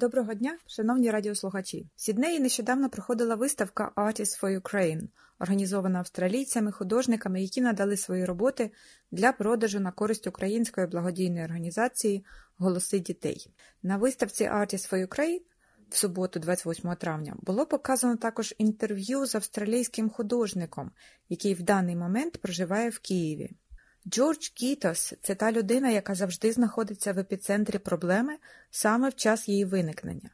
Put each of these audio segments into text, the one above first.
Доброго дня, шановні радіослухачі! В Сіднеї нещодавно проходила виставка Artists for Ukraine, організована австралійцями, художниками, які надали свої роботи для продажу на користь української благодійної організації Голоси дітей. На виставці Artists for Ukraine в суботу, 28 травня, було показано також інтерв'ю з австралійським художником, який в даний момент проживає в Києві. Джордж Кітос це та людина, яка завжди знаходиться в епіцентрі проблеми саме в час її виникнення.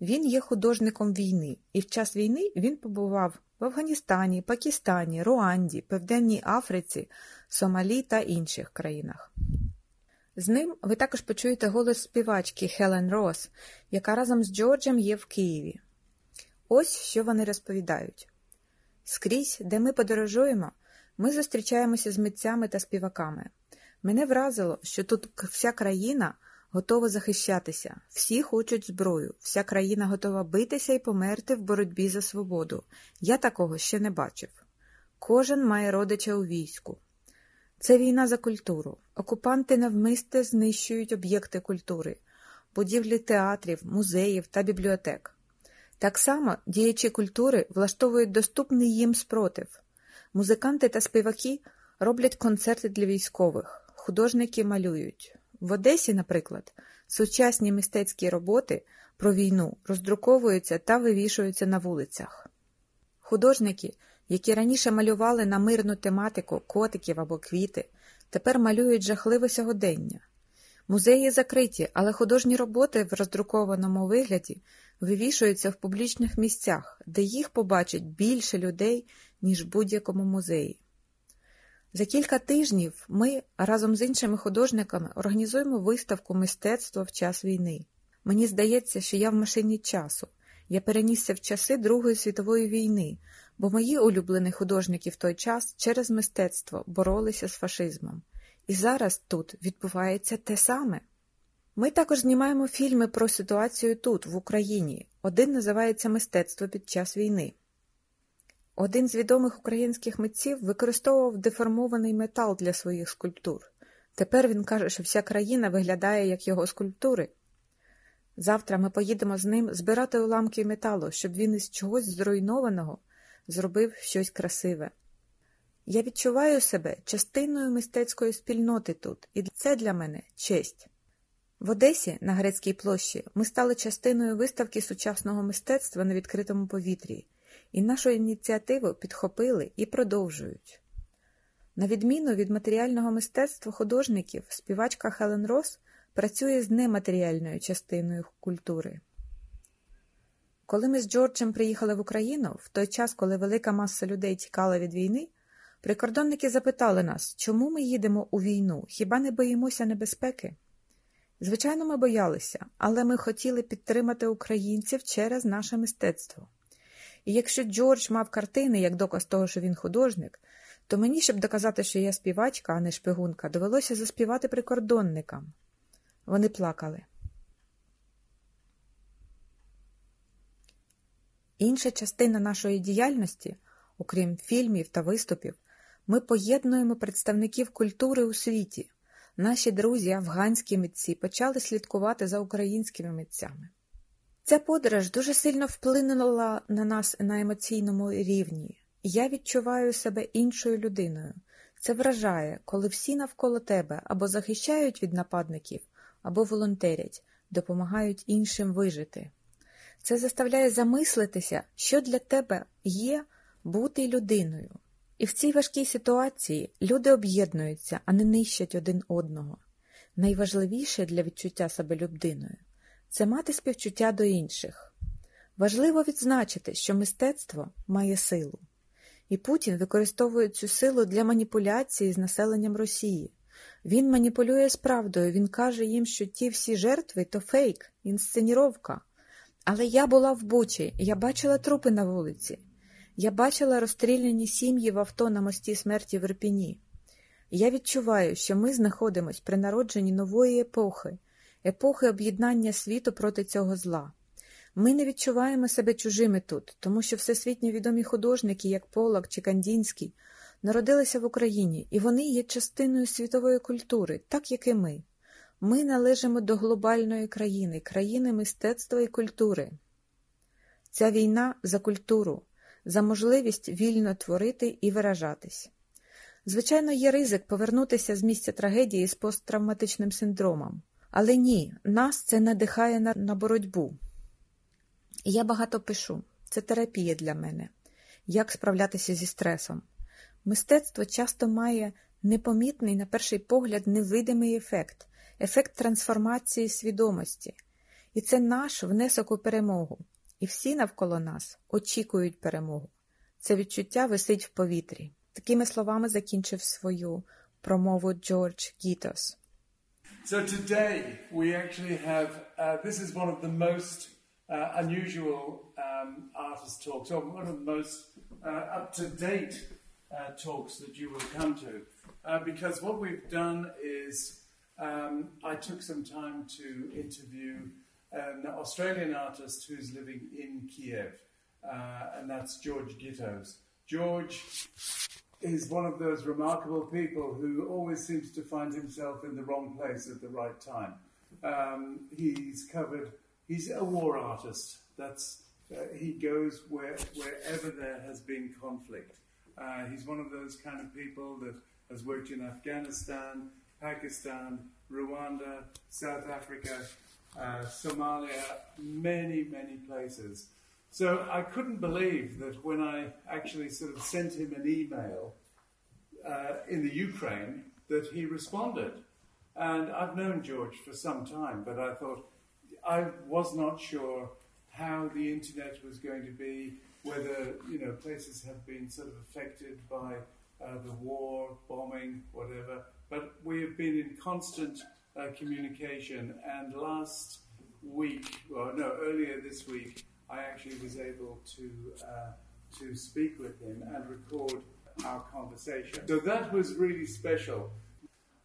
Він є художником війни, і в час війни він побував в Афганістані, Пакистані, Руанді, Південній Африці, Сомалі та інших країнах. З ним ви також почуєте голос співачки Хелен Рос, яка разом з Джорджем є в Києві. Ось що вони розповідають: скрізь, де ми подорожуємо. Ми зустрічаємося з митцями та співаками. Мене вразило, що тут вся країна готова захищатися, всі хочуть зброю, вся країна готова битися і померти в боротьбі за свободу. Я такого ще не бачив. Кожен має родича у війську. Це війна за культуру. Окупанти навмисте знищують об'єкти культури, будівлі театрів, музеїв та бібліотек. Так само діячі культури влаштовують доступний їм спротив. Музиканти та співаки роблять концерти для військових, художники малюють. В Одесі, наприклад, сучасні мистецькі роботи про війну роздруковуються та вивішуються на вулицях. Художники, які раніше малювали на мирну тематику котиків або квіти, тепер малюють жахливе сьогодення. Музеї закриті, але художні роботи в роздрукованому вигляді вивішуються в публічних місцях, де їх побачить більше людей, ніж в будь-якому музеї. За кілька тижнів ми разом з іншими художниками організуємо виставку мистецтва в час війни. Мені здається, що я в машині часу. Я перенісся в часи Другої світової війни, бо мої улюблені художники в той час через мистецтво боролися з фашизмом. І зараз тут відбувається те саме. Ми також знімаємо фільми про ситуацію тут, в Україні. Один називається Мистецтво під час війни. Один з відомих українських митців використовував деформований метал для своїх скульптур. Тепер він каже, що вся країна виглядає як його скульптури. Завтра ми поїдемо з ним збирати уламки металу, щоб він із чогось зруйнованого зробив щось красиве. Я відчуваю себе частиною мистецької спільноти тут, і це для мене честь. В Одесі на Грецькій площі ми стали частиною виставки сучасного мистецтва на відкритому повітрі, і нашу ініціативу підхопили і продовжують. На відміну від матеріального мистецтва художників, співачка Хелен Рос працює з нематеріальною частиною культури. Коли ми з Джорджем приїхали в Україну, в той час, коли велика маса людей тікала від війни, прикордонники запитали нас, чому ми їдемо у війну, хіба не боїмося небезпеки? Звичайно, ми боялися, але ми хотіли підтримати українців через наше мистецтво. І якщо Джордж мав картини як доказ того, що він художник, то мені, щоб доказати, що я співачка, а не шпигунка, довелося заспівати прикордонникам. Вони плакали. Інша частина нашої діяльності, окрім фільмів та виступів, ми поєднуємо представників культури у світі. Наші друзі, афганські митці, почали слідкувати за українськими митцями. Ця подорож дуже сильно вплинула на нас на емоційному рівні. Я відчуваю себе іншою людиною. Це вражає, коли всі навколо тебе або захищають від нападників, або волонтерять, допомагають іншим вижити. Це заставляє замислитися, що для тебе є бути людиною. І в цій важкій ситуації люди об'єднуються, а не нищать один одного. Найважливіше для відчуття себе людиною це мати співчуття до інших. Важливо відзначити, що мистецтво має силу, і Путін використовує цю силу для маніпуляції з населенням Росії. Він маніпулює з правдою, він каже їм, що ті всі жертви то фейк, інсценіровка. Але я була в Бучі, я бачила трупи на вулиці, я бачила розстріляні сім'ї в авто на мості смерті в Ірпіні. Я відчуваю, що ми знаходимося при народженні нової епохи, епохи об'єднання світу проти цього зла. Ми не відчуваємо себе чужими тут, тому що всесвітньо відомі художники, як Полак чи Кандінський, народилися в Україні, і вони є частиною світової культури, так як і ми. Ми належимо до глобальної країни, країни мистецтва і культури. Ця війна за культуру, за можливість вільно творити і виражатись. Звичайно, є ризик повернутися з місця трагедії з посттравматичним синдромом. Але ні, нас це надихає на, на боротьбу. Я багато пишу, це терапія для мене, як справлятися зі стресом. Мистецтво часто має непомітний, на перший погляд, невидимий ефект, ефект трансформації свідомості. І це наш внесок у перемогу. І всі навколо нас очікують перемогу. Це відчуття висить в повітрі. Такими словами закінчив свою промову Джордж Гітос. So today we actually have, uh, this is one of the most uh, unusual um, artist talks, or one of the most uh, up-to-date uh, talks that you will come to. Uh, because what we've done is um, I took some time to interview an Australian artist who's living in Kiev, uh, and that's George Gittoes. George is one of those remarkable people who always seems to find himself in the wrong place at the right time. Um, he's covered, he's a war artist. That's, uh, he goes where, wherever there has been conflict. Uh, he's one of those kind of people that has worked in Afghanistan, Pakistan, Rwanda, South Africa, uh, Somalia, many, many places. So I couldn't believe that when I actually sort of sent him an email uh, in the Ukraine, that he responded. And I've known George for some time, but I thought I was not sure how the internet was going to be, whether you know places have been sort of affected by uh, the war, bombing, whatever. But we have been in constant uh, communication. And last week, well, no, earlier this week, I actually was able to uh, to speak with him and record our conversation. So that was really special.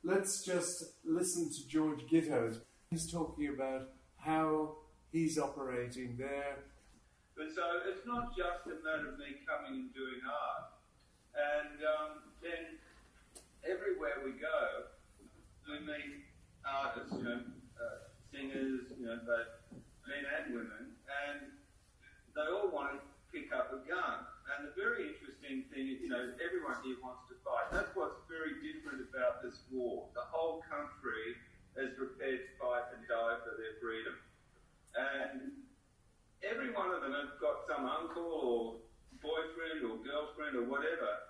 Let's just listen to George Gittoes. He's talking about how he's operating there. But so it's not just a matter of me coming and doing art. And um, then everywhere we go, we meet artists, you know, uh, singers, you know, both men and women, and they all want to pick up a gun. And the very interesting thing is, you know, everyone here wants to fight. That's what's very different about this war. The whole country is prepared to fight and die for their freedom. And every one of them have got some uncle or boyfriend or girlfriend or whatever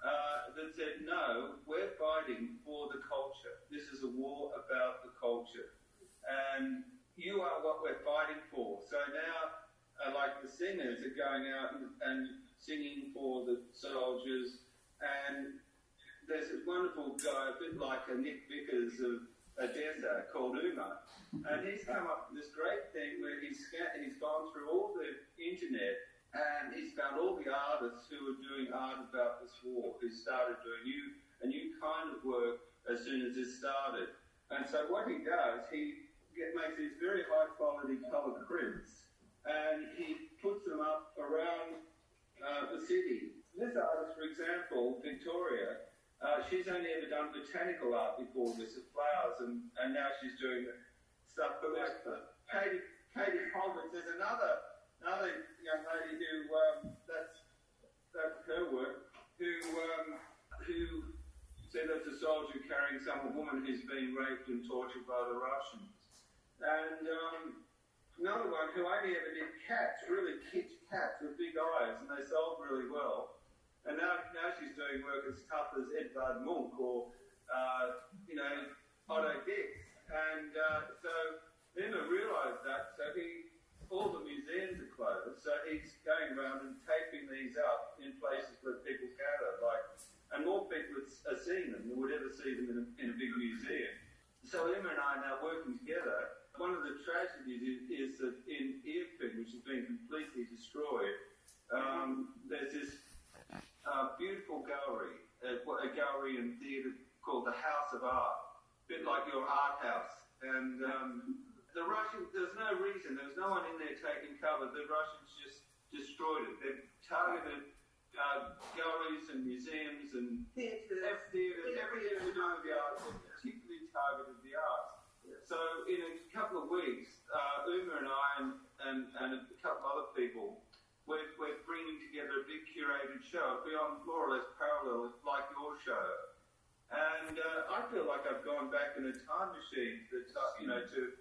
uh, that said, no, we're fighting for the culture. This is a war about the culture. And you are what we're fighting for. So now uh, like the singers are going out and, and singing for the soldiers. And there's this wonderful guy, a bit like a Nick Vickers of Odessa, called Uma. And he's come up with this great thing where he's, he's gone through all the internet and he's found all the artists art about this war, who started doing new, a new kind of work as soon as it started. And so what he does, he get, makes these very high quality coloured prints and he puts them up around uh, the city. This artist, for example, Victoria, uh, she's only ever done botanical art before this, of flowers, and, and now she's doing stuff. But like Katie, Katie Holmes, there's another another young lady who um, that's her work, who um, who said that's a soldier carrying some woman who's been raped and tortured by the Russians, and um, another one who only ever did cats, really kitsch cats with big eyes, and they sold really well. And now, now she's doing work as tough as Edvard Munch or, uh, you know, Otto Dix. And uh, so Nima realised that, so he, all the museums are closed, so he's going around and taping these up in places where people gather, like, and more people are seeing them than would ever see them in a, in a big museum. So Emma and I are now working together one of the tragedies is, is that in Irpin, which has been completely destroyed, um, there's this uh, beautiful gallery, uh, a gallery and theatre called the House of Art, a bit like your art house. And um, the Russians, there's no reason, there was no one in there taking cover. The Russians just destroyed it. They've targeted uh, galleries and museums and Theatres. theatres, everything to do with the arts, particularly targeted the arts. so in a couple of weeks, uh, Uma and I and, and, and a couple of other people, we're, we're bringing together a big curated show. It'll be on more or less parallel it's like your show. And uh, I feel like I've gone back in a time machine that, uh, you know, to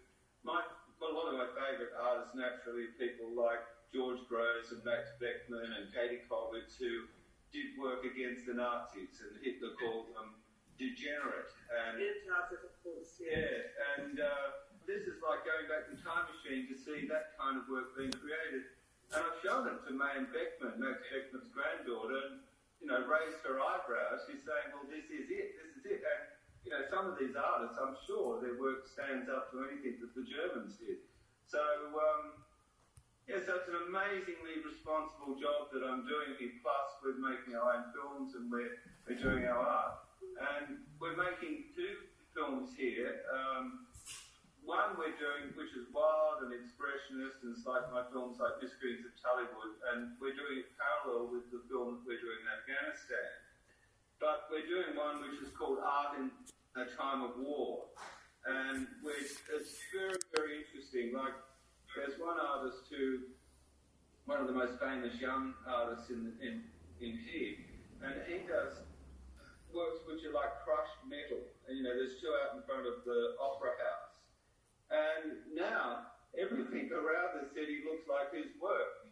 my, a lot of my favourite artists, naturally, people like George Grosz and Max Beckmann and Käthe Kollwitz, who did work against the Nazis, and Hitler called them degenerate. And Fantastic, of course. Yeah. yeah, and uh, this is like going back in time machine to see that kind of work being created. And I've shown it to Mayen Beckmann, Max Beckmann's granddaughter, and you know, raised her eyebrows. She's saying, "Well, this is it. This is it." And you know, some of these artists, I'm sure their work stands up to anything that the Germans did. So. Um, yeah, so it's an amazingly responsible job that I'm doing here. Plus, we're making our own films and we're, we're doing our art. And we're making two films here. Um, one we're doing, which is wild and expressionist, and it's like my films like Mysteries of Taliwood, and we're doing it parallel with the film that we're doing in Afghanistan. But we're doing one which is called Art in a Time of War, and it's very, very interesting. Like, there's one artist who, one of the most famous young artists in in in Kiev, and he does works which are like crushed metal. And, you know, there's two out in front of the Opera House. And now everything around the city looks like his work.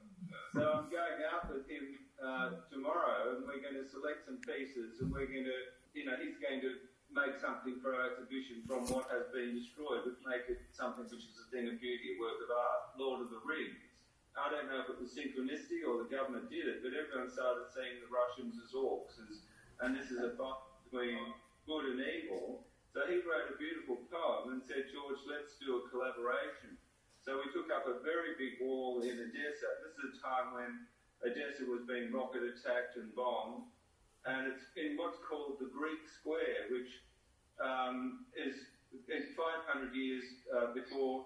So I'm going out with him uh, tomorrow, and we're going to select some pieces, and we're going to, you know, he's going to make something for our exhibition from what has been destroyed, but make it something which is a thing of beauty, a work of art, Lord of the Rings. I don't know if it was synchronicity or the government did it, but everyone started seeing the Russians as orcs, as and this is a fight between good and evil. So he wrote a beautiful poem and said, George, let's do a collaboration. So we took up a very big wall in Odessa. This is a time when Odessa was being rocket attacked and bombed. And it's in what's called the Greek Square, which um, is, is 500 years uh, before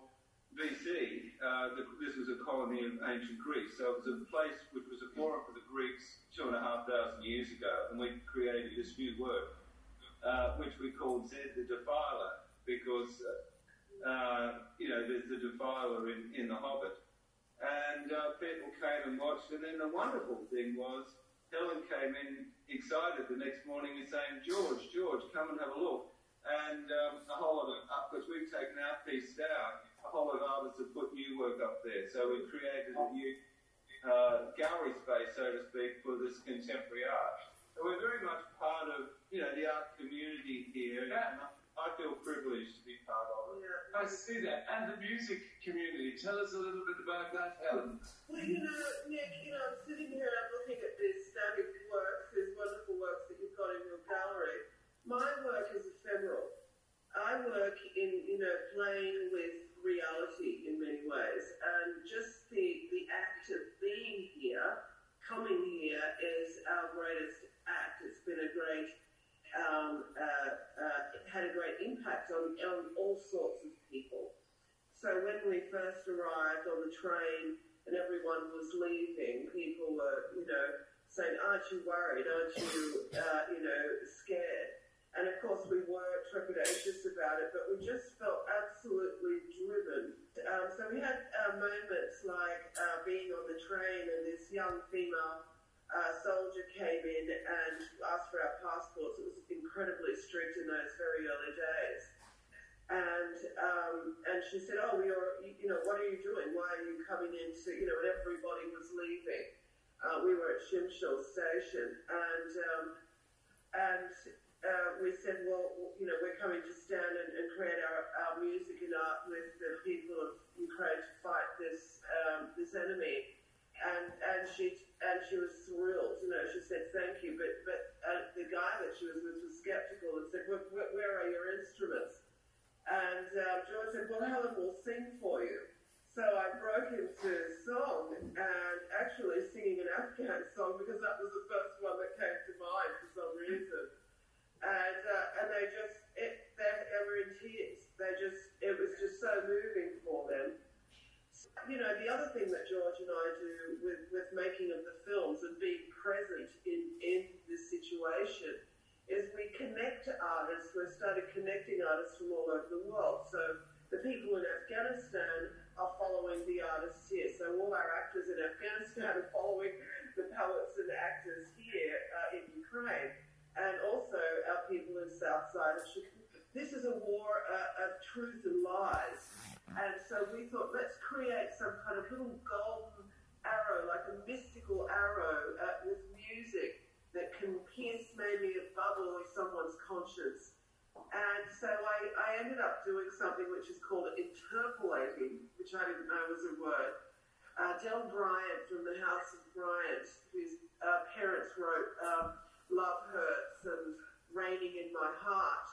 BC, uh, the, this was a colony of ancient Greece. So it was a place which was a forum for the Greeks two and a half thousand years ago, and we created this new work, uh, which we called Zed the Defiler, because, uh, uh, you know, there's the defiler in, in The Hobbit. And uh, people came and watched, and then the wonderful thing was Helen came in excited the next morning and saying, George, George, come and have a look. And um, a whole lot of, because we've taken our piece down, a whole lot of artists have put new work up there. So we've created a new uh, gallery space, so to speak, for this contemporary art. So we're very much part of, you know, the art community here. Yeah. I feel privileged to be part of it. Yeah. I see that. And the music community. Tell us a little bit about that, Helen. Well, you know, Nick, you know, sitting here and I'm looking at these stunning works, these wonderful works that you've got in your gallery. My work is ephemeral. I work in, you know, playing with reality in many ways. And just the, the act of being here, coming here, is our greatest act. It's been a great, um, uh, uh, had a great impact on, on all sorts of people. So when we first arrived on the train and everyone was leaving, people were, you know, saying, aren't you worried? Aren't you, uh, you know, scared? And of course, we were trepidatious about it, but we just felt absolutely driven. Um, so we had uh, moments like uh, being on the train and this young female uh, soldier came in and asked for our passports. It was incredibly strict in those very early days. And um, and she said, "Oh, are. You know, what are you doing? Why are you coming into? You know?" And everybody was leaving. Uh, we were at Przemyśl Station, and um, and uh, we said, well, you know, we're coming to stand and, and create our, our music and art with the people of Ukraine to fight this um, this enemy. And and she and she was thrilled. You know, she said thank you, but but uh, the guy that she was with was skeptical and said, where, where are your instruments? And uh, George said, well, Helen will sing for you. So I broke into song and actually singing an Afghan song because that was the first one that came to mind for some reason and uh, and they just it, they, they were in tears. They just it was just so moving for them. You know, the other thing that George and I do with, with making of the films and being present in, in this situation is we connect to artists. We've started connecting artists from all over the world. So the people in Afghanistan are following the artists here. So all our actors in Afghanistan are following the poets and actors here uh, in Ukraine, and also our people in South Side of Chicago. This is a war uh, of truth and lies, and so we thought let's create some kind of little golden arrow, like a mystical arrow uh, with music that can pierce maybe a bubble of someone's conscience. And so I, I ended up doing something which is called interpolating, which I was a word. Uh, Del Bryant from the House of Bryant, whose uh, parents wrote um, Love Hurts and Raining in My Heart,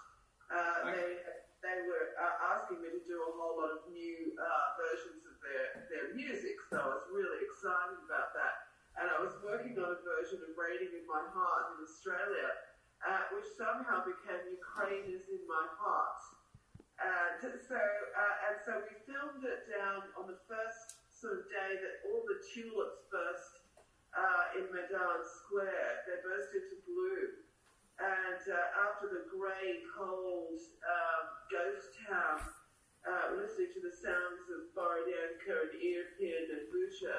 uh, they, they were uh, asking me to do a whole lot of new uh, versions of their, their music, so I was really excited about that. And I was working on a version of Raining in My Heart in Australia, uh, which somehow became Ukraine is in My Heart. And so, uh, and so we filmed it down on the first sort of day that all the tulips burst uh, in Maidan Square. They burst into bloom. And uh, after the grey, cold um, ghost town, uh, listening to the sounds of Borodyanka and Irpin and Bucha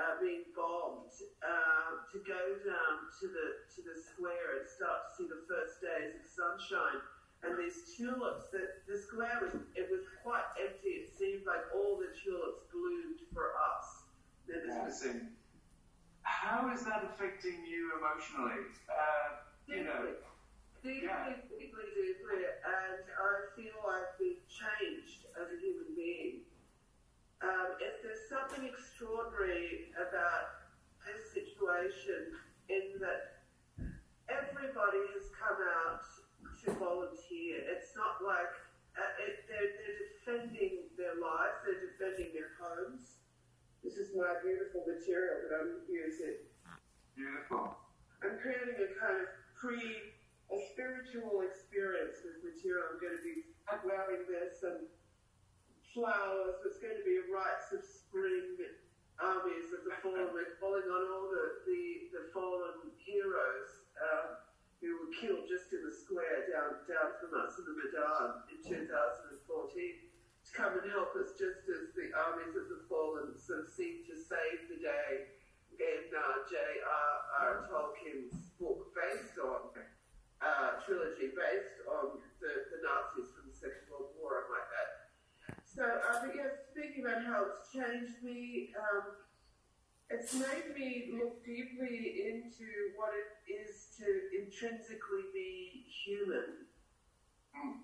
uh, being bombed, uh, to go down to the to the square and start to see the first days of sunshine and these tulips. That the square was it was quite empty. It seemed like all the tulips bloomed for us. This Interesting. How is that affecting you emotionally? Uh, you know, deeply, Yeah. deeply, deeply, and I feel I've been changed as a human being. Um, if there's something extraordinary about this situation, in that everybody has come out to volunteer. It's not like uh, it, they're, they're defending their lives, they're defending their homes. This is my beautiful material that I'm using. beautiful. I'm creating a kind of pre, a spiritual experience with material. I'm going to be wearing this and flowers. It's going to be a rites of spring armies of the fallen. We're calling on all the, the, the fallen heroes um, who were killed just in the square down, down from us in the Maidan in 2014 to come and help us just as the armies of the fallen sort of seem to save the day in uh, J.R.R. Tolkien's book based on uh, trilogy based on the, the Nazis from the Second World War, I might add. So, uh, but yeah, speaking about how it's changed me, um, it's made me look deeply into what it is to intrinsically be human.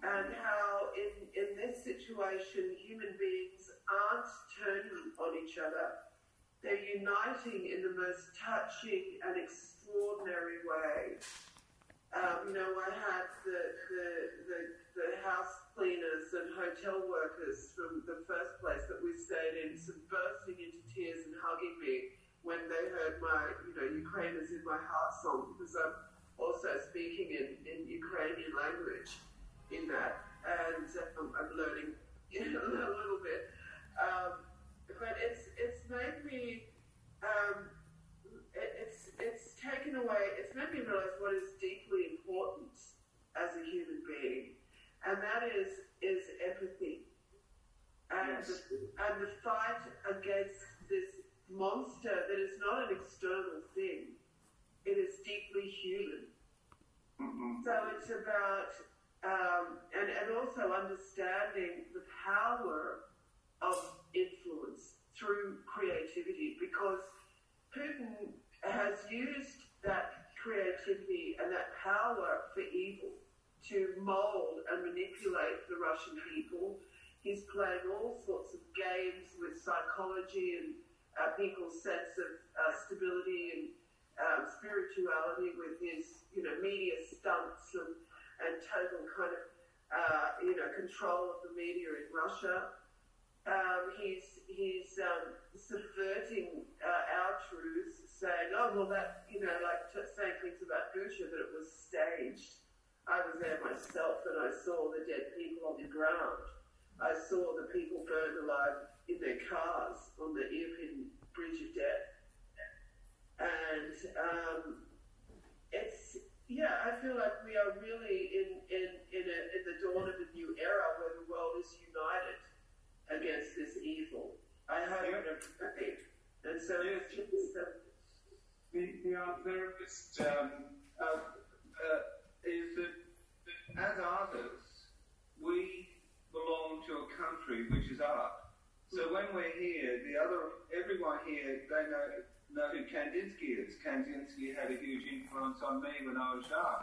And how in, in this situation, human beings aren't turning on each other. They're uniting in the most touching and extraordinary way. Um, you know, I had the, the, the, the house cleaners and hotel workers from the first place that we stayed in bursting into tears and hugging me when they heard my, you know, Ukraine is in my heart song because I'm also speaking in, in Ukrainian language in that. And um, I'm learning you know, a little bit. Um, but it's, it's made me, um, it, it's, it's taken away, it's made me realize what is deeply important as a human being, and that is, is empathy. And, Yes. the, and the fight against this monster that is not an external thing, it is deeply human. Mhm. So it's about, um, and, and also understanding the power of influence through creativity because Putin has used that creativity and that power for evil to mold and manipulate the Russian people. He's playing all sorts of games with psychology and uh, people's sense of uh, stability and um, spirituality with his, you know, media stunts and, and total kind of, uh, you know, control of the media in Russia. Um, he's he's um, subverting uh, our truths, saying, oh, well, that, you know, like t- saying things about Bucha, that it was staged. I was there myself and I saw the dead people on the ground. I saw the people burned alive in their cars on the Irpin Bridge of Death. And um, yeah, I feel like we are really in in in, a, in the dawn of a new era where the world is united against this evil. I hope yeah. Right. and so yes. Um, the the therapist um, uh, uh, is that, that as artists we belong to a country which is art. So when we're here, the other everyone here they know know who Kandinsky Kandinsky had a huge influence on me when I was young.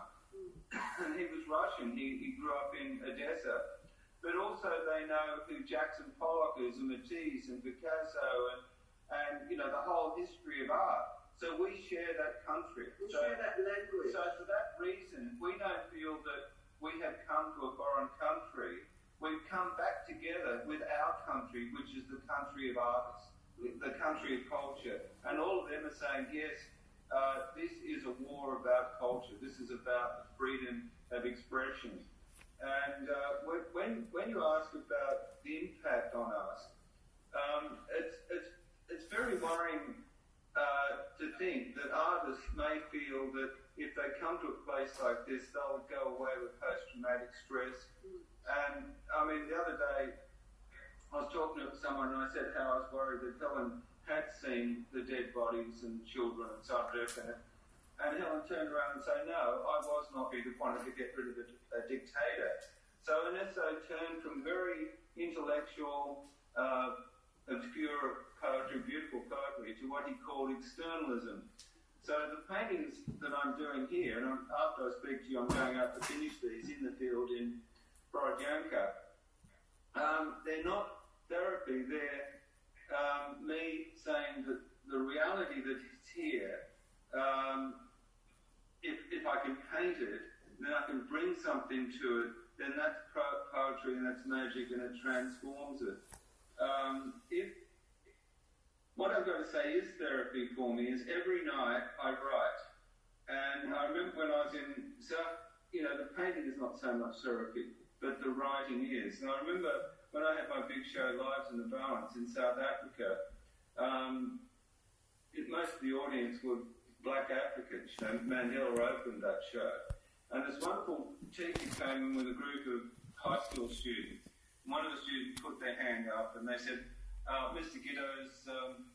and he was Russian. He, he grew up in Odessa. But also they know who Jackson Pollock is and Matisse and Picasso and, and you know, the whole history of art. So we share that country. we so, share that language. so for that reason, we don't feel that we have come to a foreign country. We've come back together with our country, which is the country of artists, the country of culture. And all of them are saying, yes, uh, this is a war about culture. This is about freedom of expression. And uh, when- when, when you ask about the impact on us, um, it's, it's, it's very worrying uh, to think that artists may feel that if they come to a place like this, they'll go away with post-traumatic stress. And I mean, the other day, I was talking to someone and I said how I was worried that Helen had seen the dead bodies and children and subject and and Helen turned around and said, no, I was not who wanted to get rid of a, a dictator. So Ernesto turned from very intellectual, uh, obscure poetry, beautiful poetry, to what he called exteriorism. So the paintings that I'm doing here, and I'm, after I speak to you, I'm going out to finish these in the field in Borodyanka. Um, they're not therapy, they're um, me saying that the reality that is here, um, if, if I can paint it, then I can bring something to it, then that's po- poetry and that's magic and it transforms it. Um, if what I've got to say is therapy for me is every night I write. And I remember when I was in South, you know, the painting is not so much therapy, but the writing is. And I remember when I had my big show, Lives in the Balance, in South Africa, um, it, most of the audience were black Africans. You know, Mandela opened that show. And this wonderful teacher came in with a group of high school students. One of the students put their hand up and they said, uh, Mr. Gittoes, um,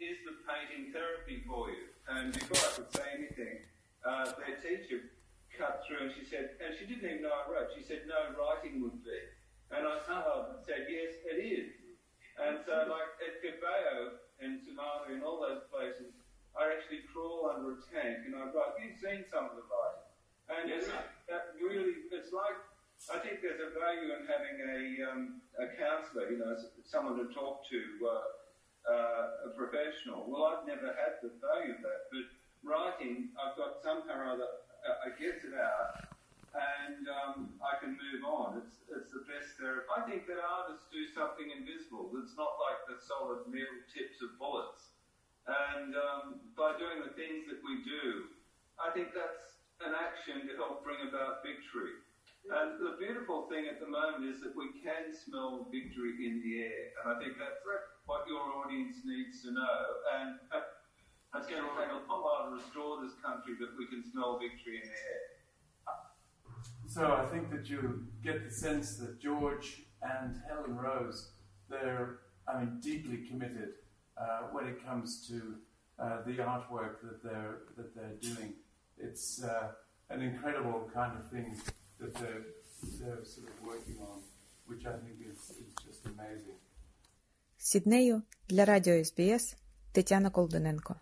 is the painting therapy for you? And before I could say anything, uh, their teacher cut through and she said, and she didn't even know I wrote, she said, no, writing would be. And I uh, said, yes, it is. And so, like at Kabul and Somalia and all those places, I actually crawl under a tank and I write. You've seen some of the writing. And Yes, it's- sir. that really, it's like, I think there's a value in having a, um, a counsellor, you know, s- someone to talk to, uh, uh, a professional. Well, I've never had the value of that, but writing, I've got somehow or other, I get it out, and um, I can move on. It's, it's the best therapy. I think that artists do something invisible that's not like the solid metal tips of bullets. And um, by doing the things that we do, I think that's an action to help bring about victory. And the beautiful thing at the moment is that we can smell victory in the air. And I think that's what your audience needs to know. And it's going to take a lot while to restore this country, but we can smell victory in the air. So I think that you get the sense that George and Helen Rose, they're, I mean, deeply committed uh, when it comes to uh, the artwork that they're that they're doing. It's uh, an incredible kind of thing that they're they're sort of working on, which I think is, is just amazing. Сіднею для Радіо СБС Тетяна Колдуненко.